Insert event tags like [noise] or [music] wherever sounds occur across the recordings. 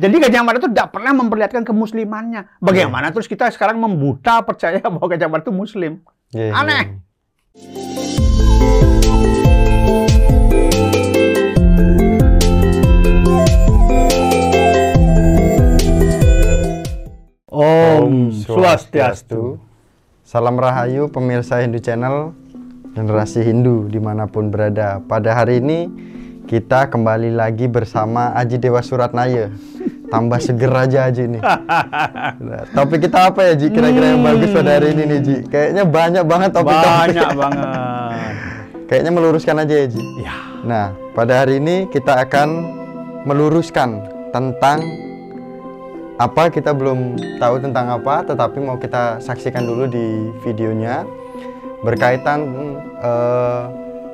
Jadi Gajah Mada itu tidak pernah memperlihatkan kemuslimannya. Bagaimana terus kita sekarang membuta percaya [laughs] bahwa Gajah Mada itu muslim? Iya, iya. Aneh. Om Swastiastu. Salam Rahayu pemirsa Hindu Channel Generasi Hindu di mana pun berada Pada hari ini kita kembali lagi bersama Aji Dewa Suratnaya Tambah seger aja Aji nih nah, Topik kita apa ya Ji? Kira-kira yang bagus pada hari ini nih Ji Kayaknya banyak banget topik-topik Banyak [laughs] banget. Kayaknya meluruskan aja ya Ji Ya. Nah, pada hari ini kita akan meluruskan tentang apa kita belum tahu tentang apa, tetapi mau kita saksikan dulu di videonya berkaitan eh,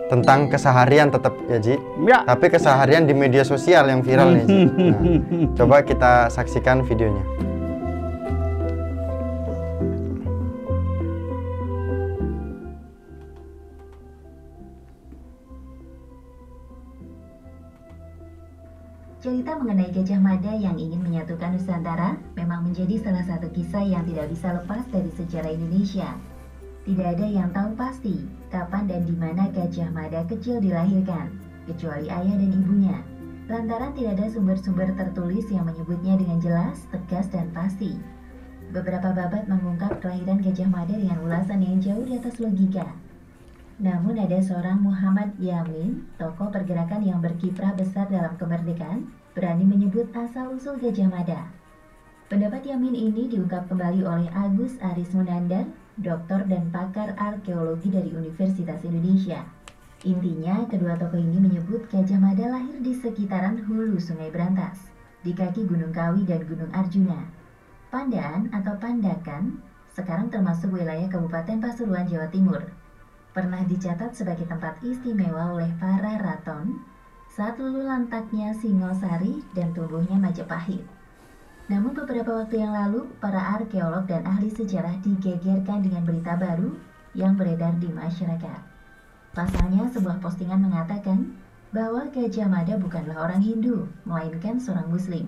tentang keseharian tetap ya Ji. Ya. Tapi keseharian di media sosial yang viral nih Ji. [laughs] Nah, coba kita saksikan videonya. Cerita mengenai Gajah Mada yang ingin menyatukan Nusantara memang menjadi salah satu kisah yang tidak bisa lepas dari sejarah Indonesia. Tidak ada yang tahu pasti kapan dan di mana Gajah Mada kecil dilahirkan, kecuali ayah dan ibunya. Lantaran tidak ada sumber-sumber tertulis yang menyebutnya dengan jelas, tegas, dan pasti. Beberapa babat mengungkap kelahiran Gajah Mada dengan ulasan yang jauh di atas logika. Namun ada seorang Muhammad Yamin, tokoh pergerakan yang berkiprah besar dalam kemerdekaan, berani menyebut asal-usul Gajah Mada. Pendapat Yamin ini diungkap kembali oleh Agus Aris Munandar, doktor dan pakar arkeologi dari Universitas Indonesia. Intinya, kedua tokoh ini menyebut Gajah Mada lahir di sekitaran hulu Sungai Berantas, di kaki Gunung Kawi dan Gunung Arjuna. Pandaan atau Pandakan sekarang termasuk wilayah Kabupaten Pasuruan, Jawa Timur pernah dicatat sebagai tempat istimewa oleh para raton saat lulu lantaknya Singosari dan tumbuhnya Majapahit. Namun beberapa waktu yang lalu, para arkeolog dan ahli sejarah digegerkan dengan berita baru yang beredar di masyarakat. Pasalnya, sebuah postingan mengatakan bahwa Gajah Mada bukanlah orang Hindu, melainkan seorang Muslim.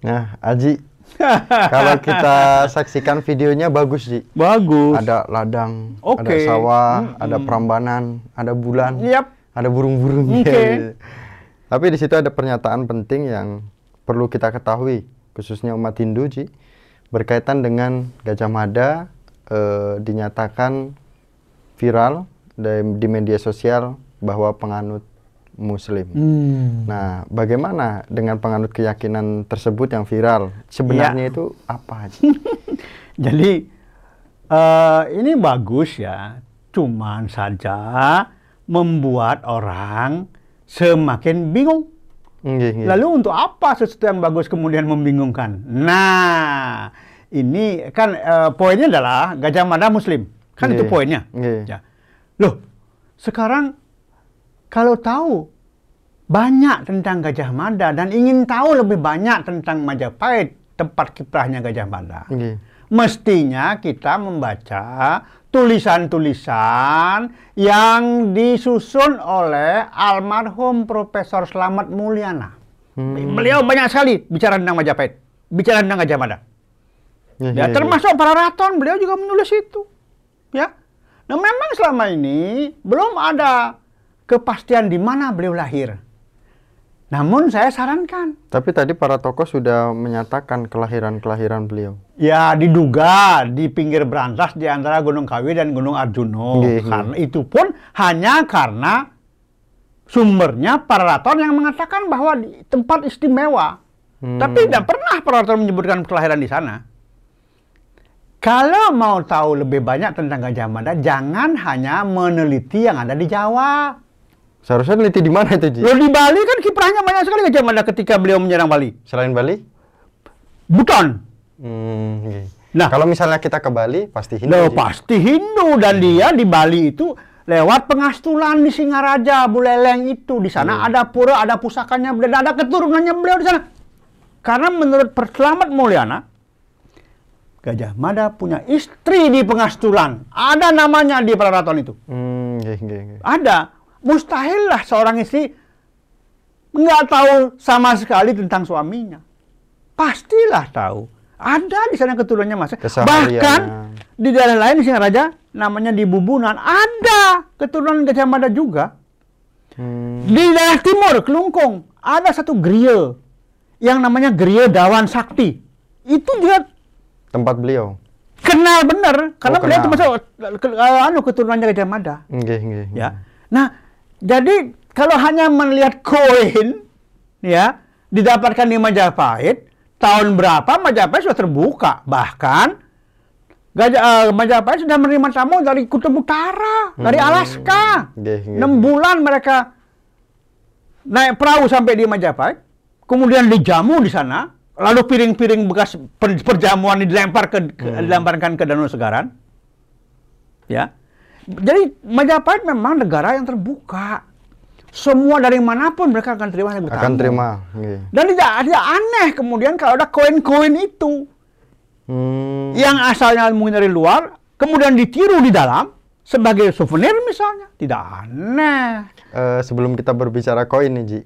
Nah, Aji, [laughs] kalau kita saksikan videonya bagus Ji. Bagus. Ada ladang, ada Oke. sawah, Mm-mm. ada perambanan, ada bulan, Yap. ada burung-burung. Oke. [laughs] Tapi di situ ada pernyataan penting yang perlu kita ketahui, khususnya umat Hindu, Ji, berkaitan dengan Gajah Mada eh, dinyatakan viral di, di media sosial bahwa penganut Muslim. Hmm. Nah, bagaimana dengan penganut keyakinan tersebut yang viral? Sebenarnya Ya. itu apa? [laughs] Jadi eh, ini bagus ya, cuman saja membuat orang semakin bingung. Nggih, nggih. Lalu untuk apa sesuatu yang bagus kemudian membingungkan? Nah, ini kan eh, poinnya adalah Gajah Mada Muslim, kan itu Nggih, poinnya. nggih. Ya. Loh, sekarang kalau tahu banyak tentang Gajah Mada dan ingin tahu lebih banyak tentang Majapahit, tempat kiprahnya Gajah Mada, Nggih. mestinya kita membaca tulisan-tulisan yang disusun oleh almarhum Profesor Slamet Mulyana. Hmm. Beliau banyak sekali bicara tentang Majapahit, bicara tentang Gajah Mada. Nggih, Ya, nggih, termasuk para raton, beliau juga menulis itu. Ya. Nah, memang selama ini belum ada kepastian di mana beliau lahir. Namun saya sarankan. Tapi tadi para tokoh sudah menyatakan kelahiran-kelahiran beliau. ya diduga di pinggir berantas di antara Gunung Kawi dan Gunung Arjuno. Karena itu pun hanya karena sumbernya para raton yang mengatakan bahwa di tempat istimewa. Hmm. Tapi tidak pernah para raton menyebutkan kelahiran di sana. Kalau mau tahu lebih banyak tentang Gajah Mada, jangan hanya meneliti yang ada di Jawa. Seharusnya neliti di mana itu, Ji? Loh di Bali kan kiprahnya banyak sekali Gajah Mada ketika beliau menyerang Bali. Selain Bali? Buton. Hmm, nggih. Nah. kalau misalnya kita ke Bali pasti Hindu. Loh Ji. pasti Hindu dan dia di Bali itu lewat pengastulan di Singaraja, Buleleng itu. Di sana ada pura, ada pusakanya, dan ada keturunannya beliau di sana. Karena menurut Perselamat Mulyana, Gajah Mada punya istri di pengastulan. Ada namanya di Praraton itu. Hmm, nggih, nggih, nggih. Ada. Mustahil lah seorang istri nggak tahu sama sekali tentang suaminya. Pastilah tahu. Ada di sana keturunannya mas. Bahkan di daerah lain di Singaraja, namanya di Bubunan, ada keturunan Gajah Mada juga. Hmm. Di daerah timur, Kelungkung, ada satu geria yang namanya geria Dawan Sakti. Itu juga Tempat beliau. kenal bener karena Oh, beliau termasuk eh, anu keturunannya Gajah Mada. Nggih, nggih. Ya. Nah, jadi kalau hanya melihat koin ya didapatkan di Majapahit, tahun berapa Majapahit sudah terbuka. Bahkan Gajah eh, Majapahit sudah menerima tamu dari Kutub Utara, dari Hmm. Alaska. Nggih, nggih. Enam bulan mereka naik perahu sampai di Majapahit, kemudian dijamu di sana, lalu piring-piring bekas per- perjamuan dilempar ke, ke- Hmm. dilemparkan ke Danau Segaran. Ya. Jadi Majapahit memang negara yang terbuka. Semua dari mana pun mereka akan terima yang Akan terima. Nggih. Dan tidak tidak aneh kemudian kalau ada koin-koin itu Hmm. yang asalnya mungkin dari luar, kemudian ditiru di dalam sebagai souvenir misalnya, tidak aneh. Eh, sebelum kita berbicara koin nih, Ji.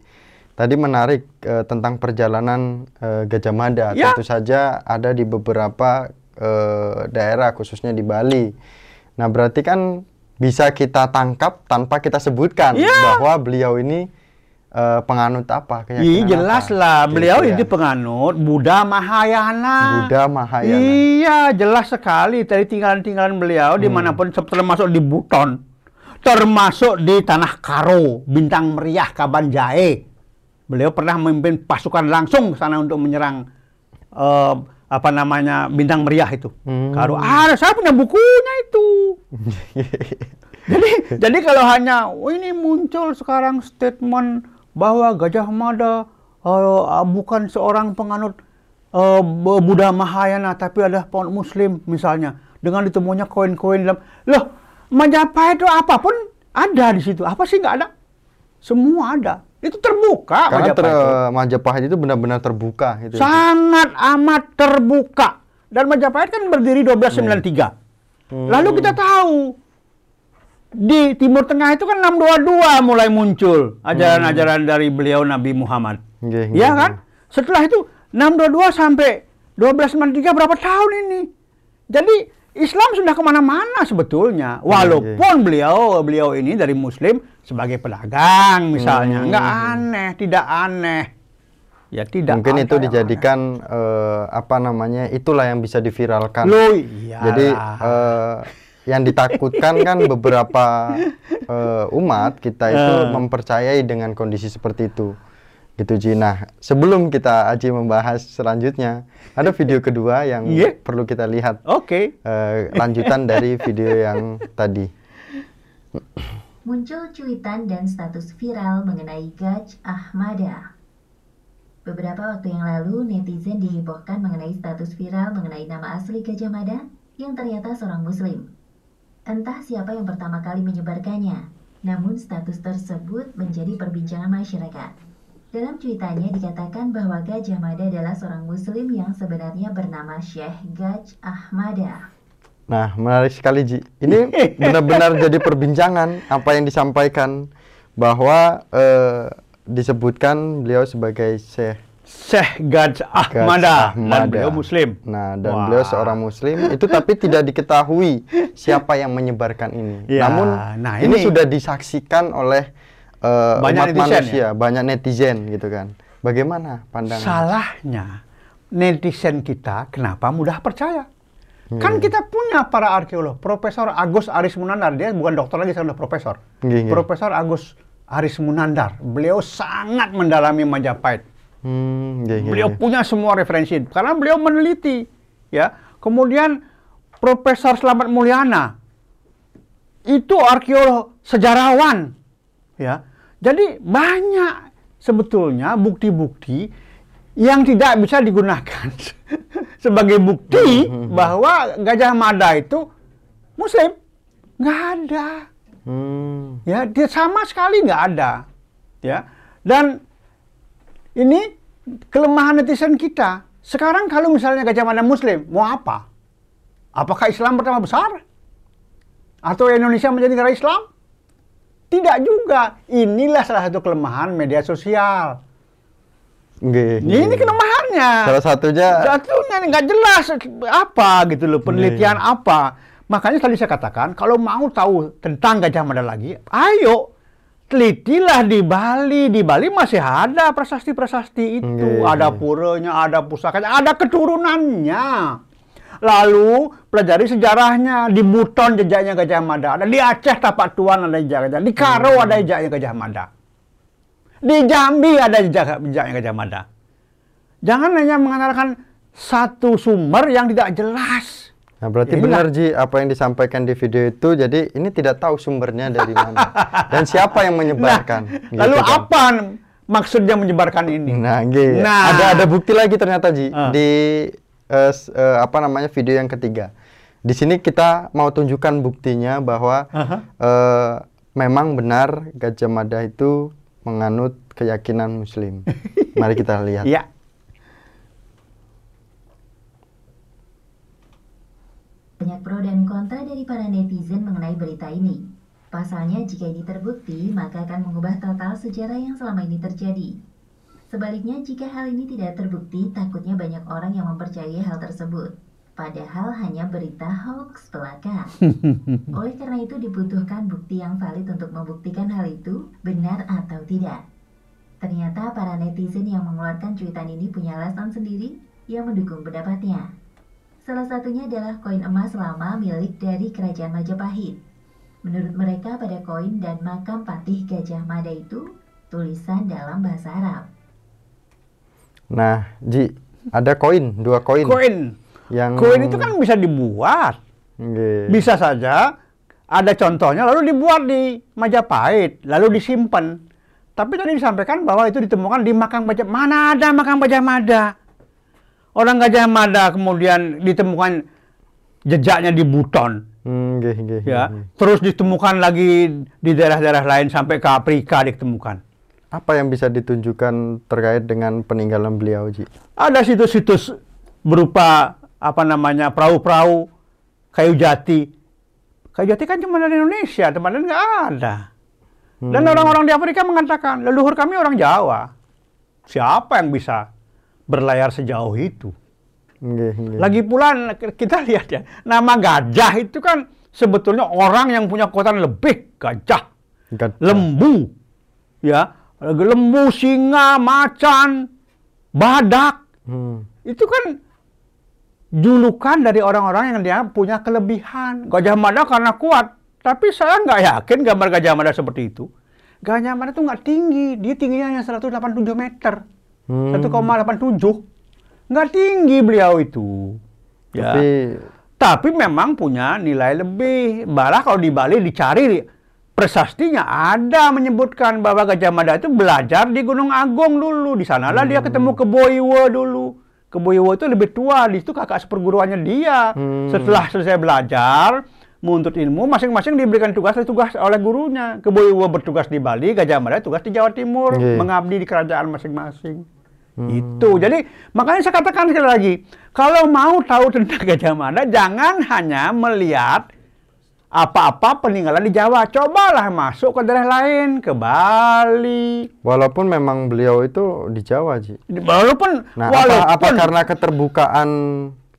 Tadi menarik eh, tentang perjalanan eh, Gajah Mada. Ya. Tentu saja ada di beberapa eh, daerah, khususnya di Bali. Nah, berarti kan bisa kita tangkap tanpa kita sebutkan Ya. bahwa beliau ini eh, penganut apa? Iya jelas apa. lah, Gitu beliau ya. ini penganut Buddha Mahayana. Buddha Mahayana. Iya, jelas sekali dari tinggalan-tinggalan beliau Hmm. di mana pun termasuk di Buton, termasuk di Tanah Karo, Bintang Meriah, Kabanjae. Beliau pernah memimpin pasukan langsung ke sana untuk menyerang eh, apa namanya Bintang Meriah itu. Hmm. Karo. Ah, saya punya bukunya itu. [laughs] jadi jadi kalau hanya oh, ini muncul sekarang statement bahwa Gajah Mada eh, bukan seorang penganut Bu- Buddha Mahayana tapi adalah penganut Muslim misalnya dengan ditemunya koin-koin dalam loh Majapahit itu apa pun ada di situ apa sih nggak ada semua ada itu terbuka Karena ter- Majapahit itu. Majapahit itu benar-benar terbuka gitu. sangat amat terbuka dan Majapahit kan berdiri 1293 Hmm. Lalu kita tahu di Timur Tengah itu kan 622 mulai muncul ajaran-ajaran dari beliau Nabi Muhammad. Nggih, Ya kan? Setelah itu 622 sampai 1293 berapa tahun ini? Jadi Islam sudah ke mana-mana sebetulnya. Walaupun beliau beliau ini dari Muslim sebagai pedagang misalnya, Hmm. nggak aneh, tidak aneh. Ya tidak. Mungkin itu dijadikan eh, apa namanya? Itulah yang bisa diviralkan. Loh, iyalah. Jadi eh, yang ditakutkan kan [laughs] beberapa eh, umat kita itu Eh. mempercayai dengan kondisi seperti itu. Gitu Ji. Nah, sebelum kita Aji membahas selanjutnya, ada video kedua yang Iya. perlu kita lihat Oke. eh, lanjutan dari video yang tadi. Muncul cuitan dan status viral mengenai Gaj Ahmada. Beberapa waktu yang lalu, netizen dihebohkan mengenai status viral mengenai nama asli Gajah Mada yang ternyata seorang muslim. Entah siapa yang pertama kali menyebarkannya, namun status tersebut menjadi perbincangan masyarakat. Dalam cuitannya dikatakan bahwa Gajah Mada adalah seorang muslim yang sebenarnya bernama Syekh Gaj Ahmada. Nah, menarik sekali Ji. Ini benar-benar [laughs] jadi perbincangan apa yang disampaikan bahwa eh, disebutkan beliau sebagai Syekh Syekh Gaj Gaj Ahmada, dan beliau Muslim. Nah, dan Wah. beliau seorang muslim itu tapi [laughs] tidak diketahui siapa yang menyebarkan ini. Ya, Namun nah ini, ini- sudah disaksikan oleh eh, Banyak umat netizen, manusia, banyak netizen gitu kan. Bagaimana pandangan? Salahnya netizen kita kenapa mudah percaya? Iya. Kan kita punya para arkeolog, Profesor Agus Aris Munandar, dia bukan dokter lagi, sekarang udah profesor. Nggih, nggih. Profesor Agus Aris Munandar, beliau sangat mendalami Majapahit. Hmm, nggih, Beliau punya semua referensi karena beliau meneliti, ya. Kemudian Profesor Slamet Mulyana itu arkeolog sejarawan, ya. Jadi banyak sebetulnya bukti-bukti yang tidak bisa digunakan [laughs] sebagai bukti bahwa Gajah Mada itu Muslim. Nggak ada. Hmm, Ya, dia sama sekali nggak ada. Ya. Dan ini kelemahan netizen kita. Sekarang kalau misalnya Gajah Mada Muslim, mau apa? Apakah Islam pertama besar? Atau Indonesia menjadi negara Islam? Tidak juga. Inilah salah satu kelemahan media sosial. Nggih, Ini, ini kelemahannya. Salah satunya Satunya nggak jelas apa gitu loh penelitian Iya. apa. Makanya tadi saya katakan kalau mau tahu tentang Gajah Mada lagi, ayo telitilah di Bali. Di Bali masih ada prasasti-prasasti itu, Iya, ada iya. puranya, ada pusakanya, ada keturunannya. Lalu pelajari sejarahnya di Buton jejaknya Gajah Mada, ada di Aceh Tapak Tuan ada jejaknya, di Karo Hmm. ada jejaknya Gajah Mada. Di Jambi ada jejak jejaknya Gajah Mada. Jangan hanya mengandalkan satu sumber yang tidak jelas. Nah, berarti Inilah. benar Ji apa yang disampaikan di video itu. Jadi ini tidak tahu sumbernya dari mana dan siapa yang menyebarkan. Nah, gitu lalu kan. apa maksudnya menyebarkan ini? Nah, nggih. Nah. ada ada bukti lagi ternyata Ji Ah. di s- eh, apa namanya video yang ketiga. Di sini kita mau tunjukkan buktinya bahwa Aha. eh, memang benar Gajah Mada itu menganut keyakinan Muslim. [laughs] Mari kita lihat. Iya. Banyak pro dan kontra dari para netizen mengenai berita ini. Pasalnya, jika ini terbukti, maka akan mengubah total sejarah yang selama ini terjadi. Sebaliknya, jika hal ini tidak terbukti, takutnya banyak orang yang mempercayai hal tersebut. Padahal hanya berita hoax belaka. [laughs] Oleh karena itu dibutuhkan bukti yang valid untuk membuktikan hal itu benar atau tidak. Ternyata para netizen yang mengeluarkan cuitan ini punya alasan sendiri yang mendukung pendapatnya. Salah satunya adalah koin emas lama milik dari Kerajaan Majapahit. Menurut mereka pada koin dan makam patih Gajah Mada itu tulisan dalam bahasa Arab. Nah, Ji, ada koin, dua koin. Koin. Yang Koin itu kan bisa dibuat. Nggih. Bisa saja ada contohnya lalu dibuat di Majapahit, lalu disimpan. Tapi tadi disampaikan bahwa itu ditemukan di makam Gajah Mana ada makam Gajah Mada? Orang Gajah Mada kemudian ditemukan jejaknya di Buton, Hmm, nggih, nggih, ya. nggih. Terus ditemukan lagi di daerah-daerah lain sampai ke Afrika ditemukan. Apa yang bisa ditunjukkan terkait dengan peninggalan beliau, Ji? Ada situs-situs berupa apa namanya perahu-perahu kayu jati. Kayu jati kan cuma dari Indonesia, tempat lain nggak ada. Dan Hmm. orang-orang di Afrika mengatakan, leluhur kami orang Jawa. Siapa yang bisa berlayar sejauh itu? Nggih, nggih. Lagi pula kita lihat ya, nama gajah itu kan sebetulnya orang yang punya kekuatan lebih. Gajah, Gad- lembu, ya, lembu, singa, macan, badak, Hmm. itu kan julukan dari orang-orang yang dia punya kelebihan. Gajah Mada karena kuat, tapi saya nggak yakin gambar Gajah Mada seperti itu. Gajah Mada itu nggak tinggi, dia tingginya hanya 187 meter, Hmm. 1,87. Nggak tinggi beliau itu. Ya. Tapi Tapi memang punya nilai lebih. Malah kalau di Bali dicari prasastinya ada menyebutkan bahwa Gajah Mada itu belajar di Gunung Agung dulu. Di sanalah dia ketemu Keboiwa dulu. Keboiwa itu lebih tua, di situ kakak seperguruannya dia. Hmm. Setelah selesai belajar, menuntut ilmu, masing-masing diberikan tugas tugas oleh gurunya. Keboiwa bertugas di Bali, Gajah Mada tugas di Jawa Timur, Nggih. mengabdi di kerajaan masing-masing. Hmm. Itu. Jadi makanya saya katakan sekali lagi, kalau mau tahu tentang [laughs] Gajah Mada jangan hanya melihat apa-apa peninggalan di Jawa. Cobalah masuk ke daerah lain, ke Bali. walaupun memang beliau itu di Jawa, Ji. Walaupun Nah, walaupun apa, apa karena keterbukaan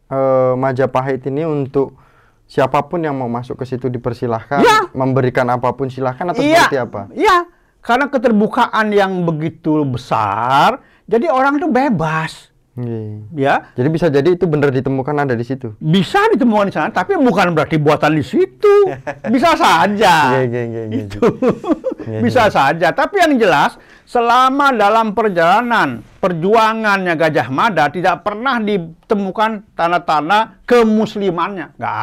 eh, Majapahit ini untuk siapa pun yang mau masuk ke situ dipersilahkan, Ya. memberikan apa pun silahkan atau iya, seperti apa? Iya, karena keterbukaan yang begitu besar, jadi orang itu bebas, Nggih. ya. Jadi bisa jadi itu benar ditemukan ada di situ. Bisa ditemukan di sana, tapi bukan berarti buatan di situ. [laughs] Bisa saja. Nggih, nggih, nggih, nggih. Itu [laughs] Iya, bisa saja. Tapi yang jelas, selama dalam perjalanan perjuangannya Gajah Mada tidak pernah ditemukan tanda-tanda kemuslimannya. Nggak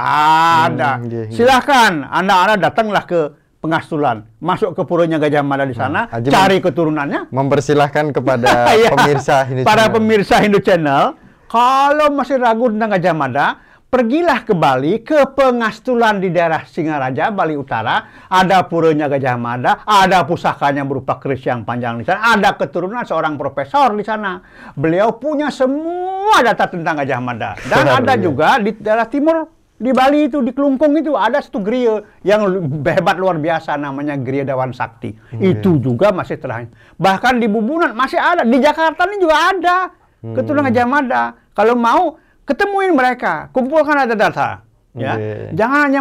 ada. Hmm, iya, iya. Silahkan anak-anak datanglah ke Pengastulan, masuk ke puranya Gajah Mada di sana, Haji cari keturunannya, Mempersilahkan kepada [laughs] Ya, pemirsa ini. para channel. pemirsa Hindu Channel, kalau masih ragu tentang Gajah Mada, pergilah ke Bali, ke Pengastulan di daerah Singaraja, Bali Utara. Ada puranya Gajah Mada, ada pusakanya berupa keris yang panjang di sana, ada keturunan seorang profesor di sana. Beliau punya semua data tentang Gajah Mada. Dan ada iya. juga di daerah timur Di Bali itu di Kelungkung itu ada satu geria yang hebat luar biasa namanya Geria Dewan Sakti. Itu juga masih terakhir. Bahkan di Bubunan masih ada. Di Jakarta ini juga ada. Keturunan Gajah Mada. Kalau mau ketemuin mereka, kumpulkan data-data. Ya, Oke. jangan hanya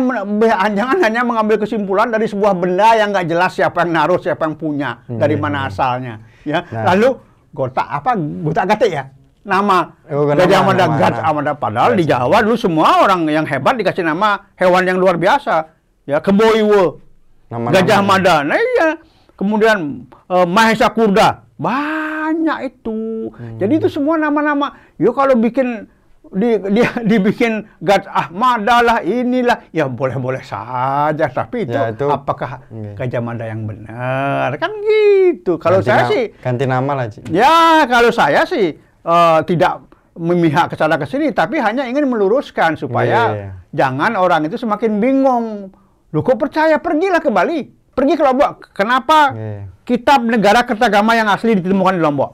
jangan hanya mengambil kesimpulan dari sebuah benda yang nggak jelas siapa yang naruh, siapa yang punya, dari Iya. mana asalnya. Ya, Nah. lalu gotak apa? Gotak gate ya? Nama Oh, bukan Gajah nama, Mada nama, nama. Amada padahal di Jawa dulu semua orang yang hebat dikasih nama hewan yang luar biasa. Ya, Keboiwo, Nama-nama. Gajah Mada. Nah, iya. Kemudian eh, Mahesa Kurda. Banyak itu. Hmm. Jadi itu semua nama-nama. Yo kalau bikin di dia [laughs] dibikin Gats Ahmada lah inilah ya boleh-boleh saja tapi itu, Ya, itu- apakah Iya. Gajah Mada yang benar kan gitu kalau Ganti saya sih ganti nama lah. Ya, kalau saya sih eh, tidak memihak ke sana ke sini, tapi hanya ingin meluruskan supaya Iya, iya. jangan orang itu semakin bingung. Lu kok percaya? Pergilah ke Bali. Pergi ke Lombok. Kenapa Iya. kitab negara kertagama yang asli ditemukan di Lombok?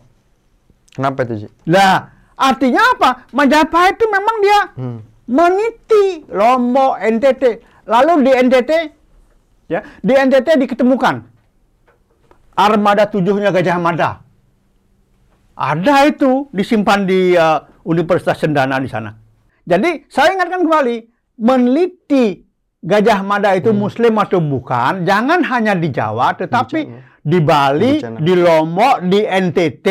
Kenapa itu, Ci? Lah, artinya apa? Majapahit itu memang dia Hmm. meniti Lombok, NTT. Lalu di NTT, ya, di NTT diketemukan armada tujuhnya Gajah Mada. Ada itu disimpan di uh, Universitas Sendana di sana. Jadi saya ingatkan kembali, meneliti Gajah Mada itu Muslim atau bukan, jangan hanya di Jawa, tetapi Jawa. di Bali, Di di Lombok, di NTT,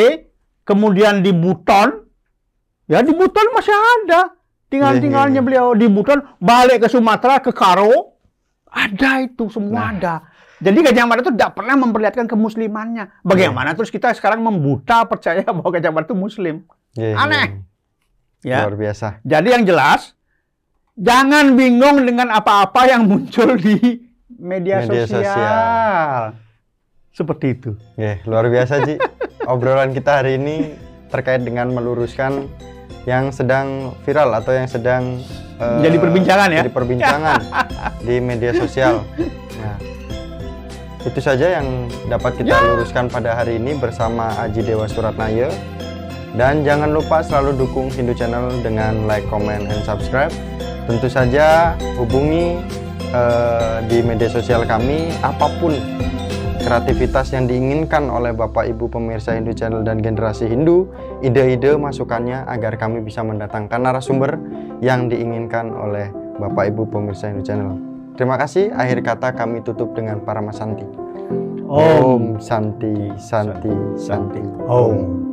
kemudian di Buton, ya di Buton masih ada. Tinggal-tinggalnya Iya, iya, beliau di Buton, balik ke Sumatera, ke Karo, ada itu semua Nah. ada. Jadi Gajah Mada itu tidak pernah memperlihatkan kemuslimannya. Bagaimana terus kita sekarang membuta percaya [laughs] bahwa Gajah Mada itu muslim? Iya, iya. Aneh. Ya. Luar biasa. Jadi yang jelas, jangan bingung dengan apa-apa yang muncul di media, Media sosial. sosial. Seperti itu. Oke, luar biasa, Ci. Obrolan kita hari ini terkait dengan meluruskan yang sedang viral atau yang sedang eh, Jadi perbincangan ya? Jadi perbincangan [laughs] di media sosial. Nah, itu saja yang dapat kita Ya. luruskan pada hari ini bersama Aji Dewa Suratnaya. Dan jangan lupa selalu dukung Hindu Channel dengan like, comment, and subscribe. Tentu saja hubungi eh, di media sosial kami apa pun kreativitas yang diinginkan oleh Bapak Ibu pemirsa Hindu Channel dan generasi Hindu, ide-ide masukannya agar kami bisa mendatangkan narasumber yang diinginkan oleh Bapak Ibu pemirsa Hindu Channel. Terima kasih. Akhir kata kami tutup dengan para Santi. Om Om Santi Santi Santi. Om.